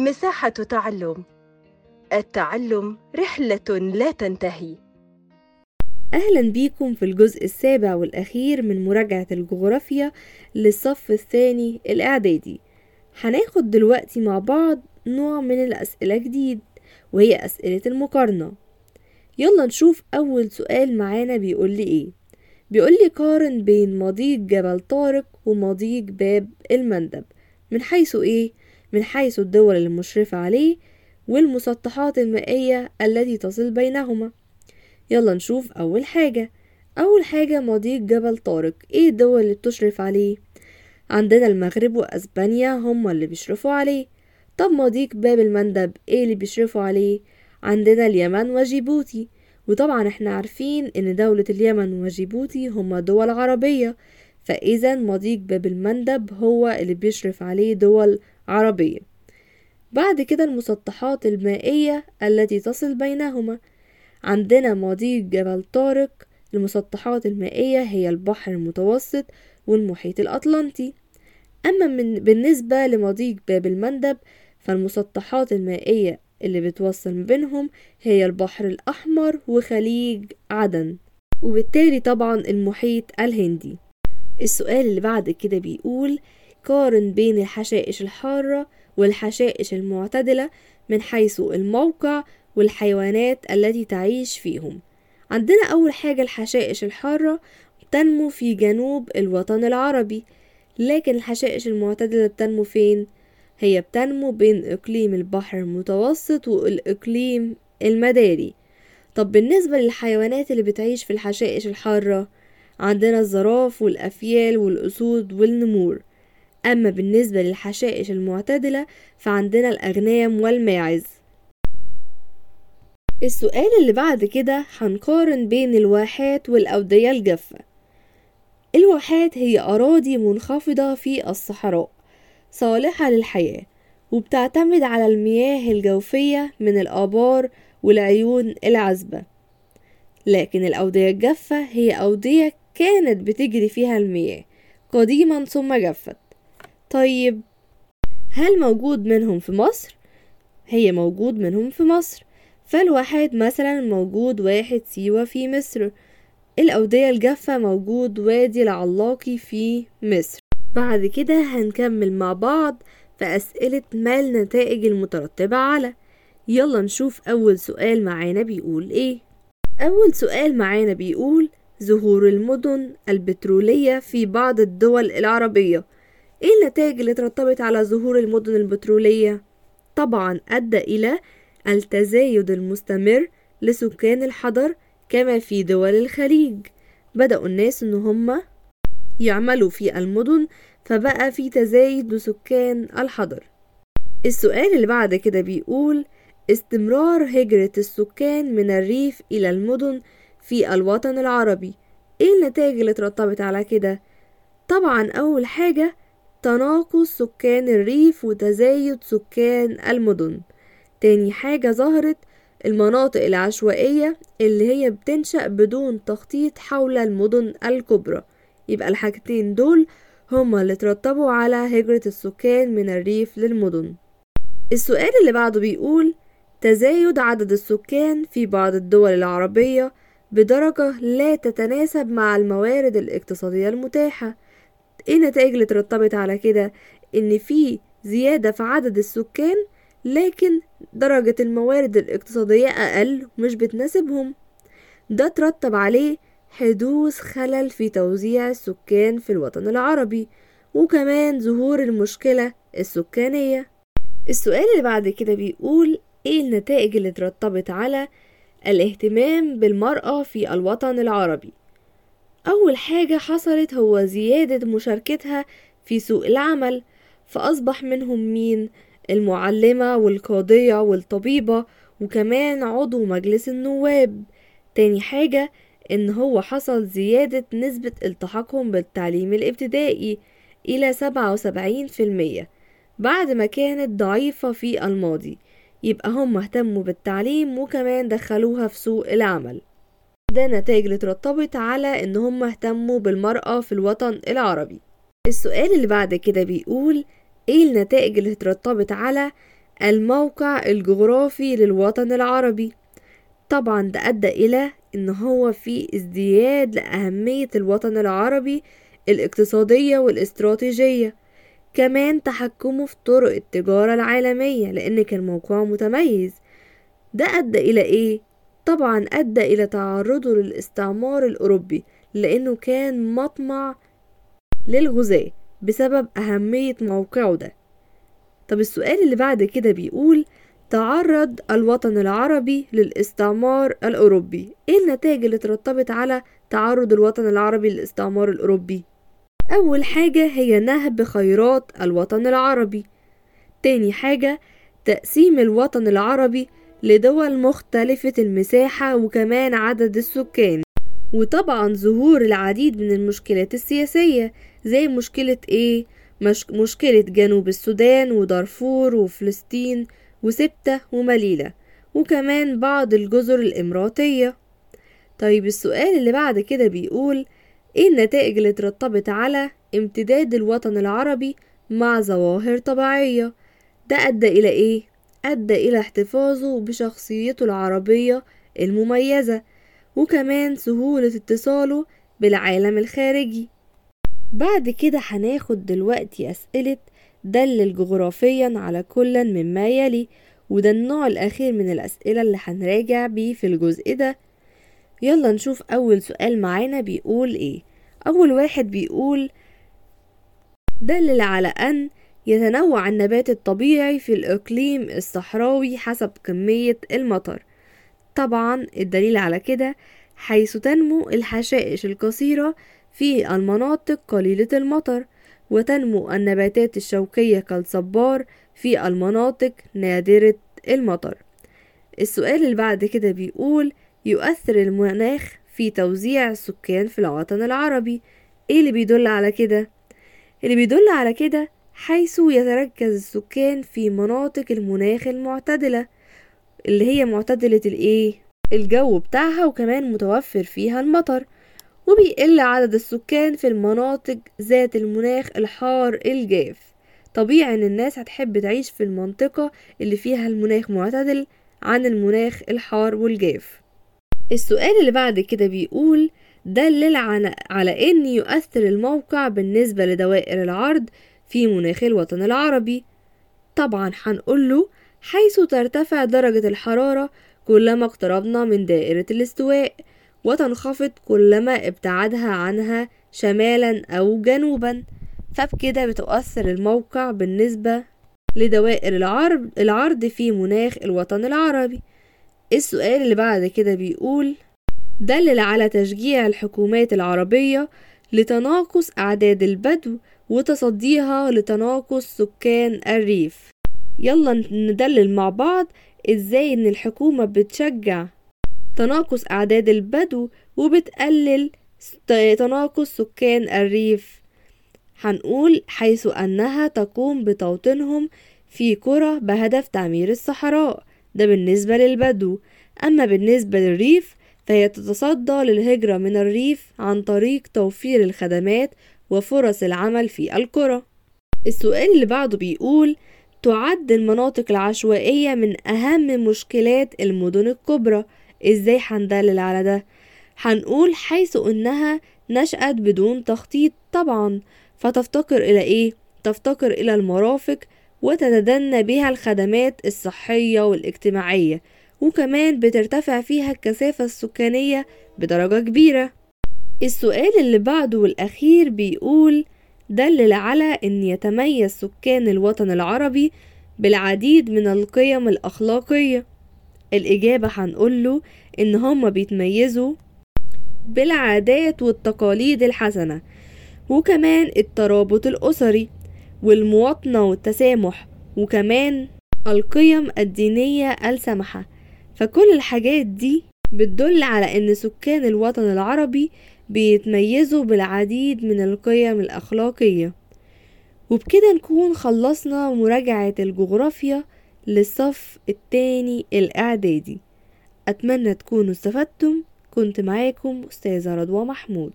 مساحة تعلم. التعلم رحلة لا تنتهي. أهلا بيكم في الجزء السابع والأخير من مراجعة الجغرافيا للصف الثاني الإعدادي. هناخد دلوقتي مع بعض نوع من الأسئلة جديد وهي أسئلة المقارنة. يلا نشوف أول سؤال معانا بيقول لي إيه؟ بيقول لي قارن بين مضيق جبل طارق ومضيق باب المندب. من حيث إيه؟ من حيث الدول المشرفة عليه والمسطحات المائية التي تصل بينهما. يلا نشوف أول حاجة. أول حاجة مضيق جبل طارق. إيه الدول اللي بتشرف عليه؟ عندنا المغرب وأسبانيا هما اللي بيشرفوا عليه. طب مضيق باب المندب. إيه اللي بيشرفوا عليه؟ عندنا اليمن وجيبوتي. وطبعا إحنا عارفين إن دولة اليمن وجيبوتي هما دول عربية. فإذا مضيق باب المندب هو اللي بيشرف عليه دول عربية. بعد كده المسطحات المائية التي تصل بينهما. عندنا مضيق جبل طارق. المسطحات المائية هي البحر المتوسط والمحيط الأطلنطي. أما من بالنسبة لمضيق باب المندب فالمسطحات المائية اللي بتوصل بينهم هي البحر الأحمر وخليج عدن. وبالتالي طبعا المحيط الهندي. السؤال اللي بعد كده بيقول قارن بين الحشائش الحارة والحشائش المعتدلة من حيث الموقع والحيوانات التي تعيش فيهم عندنا أول حاجة الحشائش الحارة تنمو في جنوب الوطن العربي لكن الحشائش المعتدلة بتنمو فين؟ هي بتنمو بين إقليم البحر المتوسط والإقليم المداري طب بالنسبة للحيوانات اللي بتعيش في الحشائش الحارة عندنا الزراف والأفيال والأسود والنمور. أما بالنسبة للحشائش المعتدلة فعندنا الأغنام والماعز. السؤال اللي بعد كده هنقارن بين الواحات والأودية الجافة. الواحات هي أراضي منخفضة في الصحراء صالحة للحياة وبتعتمد على المياه الجوفية من الآبار والعيون العذبة. لكن الأودية الجافة هي أودية كانت بتجري فيها المياه. قديما ثم جفت. طيب هل موجود منهم في مصر؟ هي موجود منهم في مصر. فالواحد مثلا موجود واحد سيوة في مصر. الأودية الجافة موجود وادي العلاقي في مصر. بعد كده هنكمل مع بعض في أسئلة ما النتائج المترتبة على. يلا نشوف أول سؤال معانا بيقول إيه؟ أول سؤال معانا بيقول ظهور المدن البترولية في بعض الدول العربية. إيه النتائج اللي ترتبط على ظهور المدن البترولية؟ طبعا أدى إلى التزايد المستمر لسكان الحضر كما في دول الخليج. بدأوا الناس إن هم يعملوا في المدن فبقى في تزايد لسكان الحضر. السؤال اللي بعد كده بيقول استمرار هجرة السكان من الريف إلى المدن في الوطن العربي. إيه النتائج اللي ترتبط على كده؟ طبعا أول حاجة تناقص سكان الريف وتزايد سكان المدن. تاني حاجة ظهرت المناطق العشوائية اللي هي بتنشأ بدون تخطيط حول المدن الكبرى. يبقى الحاجتين دول هما اللي ترتبوا على هجرة السكان من الريف للمدن. السؤال اللي بعده بيقول تزايد عدد السكان في بعض الدول العربية بدرجة لا تتناسب مع الموارد الاقتصادية المتاحة. إيه النتائج اللي ترتبط على كده؟ إن في زيادة في عدد السكان لكن درجة الموارد الاقتصادية أقل ومش بتناسبهم. ده ترتب عليه حدوث خلل في توزيع السكان في الوطن العربي وكمان ظهور المشكلة السكانية. السؤال اللي بعد كده بيقول إيه النتائج اللي ترتبط على الاهتمام بالمرأة في الوطن العربي. أول حاجة حصلت هو زيادة مشاركتها في سوق العمل فأصبح منهم مين؟ المعلمة والقاضية والطبيبة وكمان عضو مجلس النواب. تاني حاجة إن هو حصل زيادة نسبة التحاقهم بالتعليم الابتدائي إلى سبعة وسبعين في المية بعد ما كانت ضعيفة في الماضي. يبقى هم اهتموا بالتعليم وكمان دخلوها في سوق العمل. ده نتائج اللي ترتبط على إن هم اهتموا بالمرأة في الوطن العربي. السؤال اللي بعد كده بيقول إيه النتائج اللي ترتبط على الموقع الجغرافي للوطن العربي؟ طبعا ده أدى إلى إن هو في ازدياد لأهمية الوطن العربي الاقتصادية والاستراتيجية. كمان تحكمه في طرق التجارة العالمية لأن كان موقعه متميز ده أدى إلى إيه؟ طبعا أدى إلى تعرضه للاستعمار الأوروبي لأنه كان مطمع للغزاة بسبب أهمية موقعه ده طب السؤال اللي بعد كده بيقول تعرض الوطن العربي للاستعمار الأوروبي إيه النتائج اللي ترتبط على تعرض الوطن العربي للاستعمار الأوروبي؟ أول حاجة هي نهب خيرات الوطن العربي. تاني حاجة تقسيم الوطن العربي لدول مختلفة المساحة وكمان عدد السكان. وطبعا ظهور العديد من المشكلات السياسية زي مشكلة إيه؟ مش مشكلة جنوب السودان ودارفور وفلسطين وسبتة ومليلة وكمان بعض الجزر الإماراتية. طيب السؤال اللي بعد كده بيقول إيه النتائج اللي ترتبط على امتداد الوطن العربي مع ظواهر طبيعية؟ ده أدى إلى إيه؟ أدى إلى احتفاظه بشخصيته العربية المميزة وكمان سهولة اتصاله بالعالم الخارجي. بعد كده هناخد دلوقتي أسئلة دلل جغرافيا على كل مما يلي وده النوع الأخير من الأسئلة اللي هنراجع بيه في الجزء ده. يلا نشوف أول سؤال معانا بيقول إيه؟ أول واحد بيقول دلل على أن يتنوع النبات الطبيعي في الإقليم الصحراوي حسب كمية المطر. طبعا الدليل على كده حيث تنمو الحشائش القصيرة في المناطق قليلة المطر وتنمو النباتات الشوكية كالصبار في المناطق نادرة المطر. السؤال اللي بعد كده بيقول يؤثر المناخ في توزيع السكان في الوطن العربي. إيه اللي بيدل على كده؟ اللي بيدل على كده حيث يتركز السكان في مناطق المناخ المعتدلة اللي هي معتدلة الإيه؟ الجو بتاعها وكمان متوفر فيها المطر وبيقل عدد السكان في المناطق ذات المناخ الحار الجاف. طبيعي إن الناس هتحب تعيش في المنطقة اللي فيها المناخ معتدل عن المناخ الحار والجاف. السؤال اللي بعد كده بيقول دلل على إن يؤثر الموقع بالنسبة لدوائر العرض في مناخ الوطن العربي. طبعا هنقوله حيث ترتفع درجة الحرارة كلما اقتربنا من دائرة الاستواء وتنخفض كلما ابتعدها عنها شمالا أو جنوبا. فبكده بتؤثر الموقع بالنسبة لدوائر العرض, العرض في مناخ الوطن العربي. السؤال اللي بعد كده بيقول دلل على تشجيع الحكومات العربية لتناقص أعداد البدو وتصديها لتناقص سكان الريف. يلا ندلل مع بعض إزاي إن الحكومة بتشجع تناقص أعداد البدو وبتقلل تناقص سكان الريف. هنقول حيث أنها تقوم بتوطينهم في قرى بهدف تعمير الصحراء. ده بالنسبة للبدو. أما بالنسبة للريف فهي تتصدى للهجرة من الريف عن طريق توفير الخدمات وفرص العمل في القرى. السؤال اللي بعده بيقول تعد المناطق العشوائية من أهم مشكلات المدن الكبرى. إزاي هندلل على ده؟ هنقول حيث إنها نشأت بدون تخطيط طبعا. فتفتقر إلى إيه؟ تفتقر إلى المرافق وتتدنى بها الخدمات الصحية والاجتماعية وكمان بترتفع فيها الكثافة السكانية بدرجة كبيرة. السؤال اللي بعده والأخير بيقول دلل على أن يتميز سكان الوطن العربي بالعديد من القيم الأخلاقية. الإجابة هنقوله إن هما بيتميزوا بالعادات والتقاليد الحسنة وكمان الترابط الأسري. والمواطنة والتسامح وكمان القيم الدينية السمحة. فكل الحاجات دي بتدل على إن سكان الوطن العربي بيتميزوا بالعديد من القيم الأخلاقية. وبكده نكون خلصنا مراجعة الجغرافيا للصف التاني الإعدادي. أتمنى تكونوا استفدتم. كنت معاكم أستاذة رضوى محمود.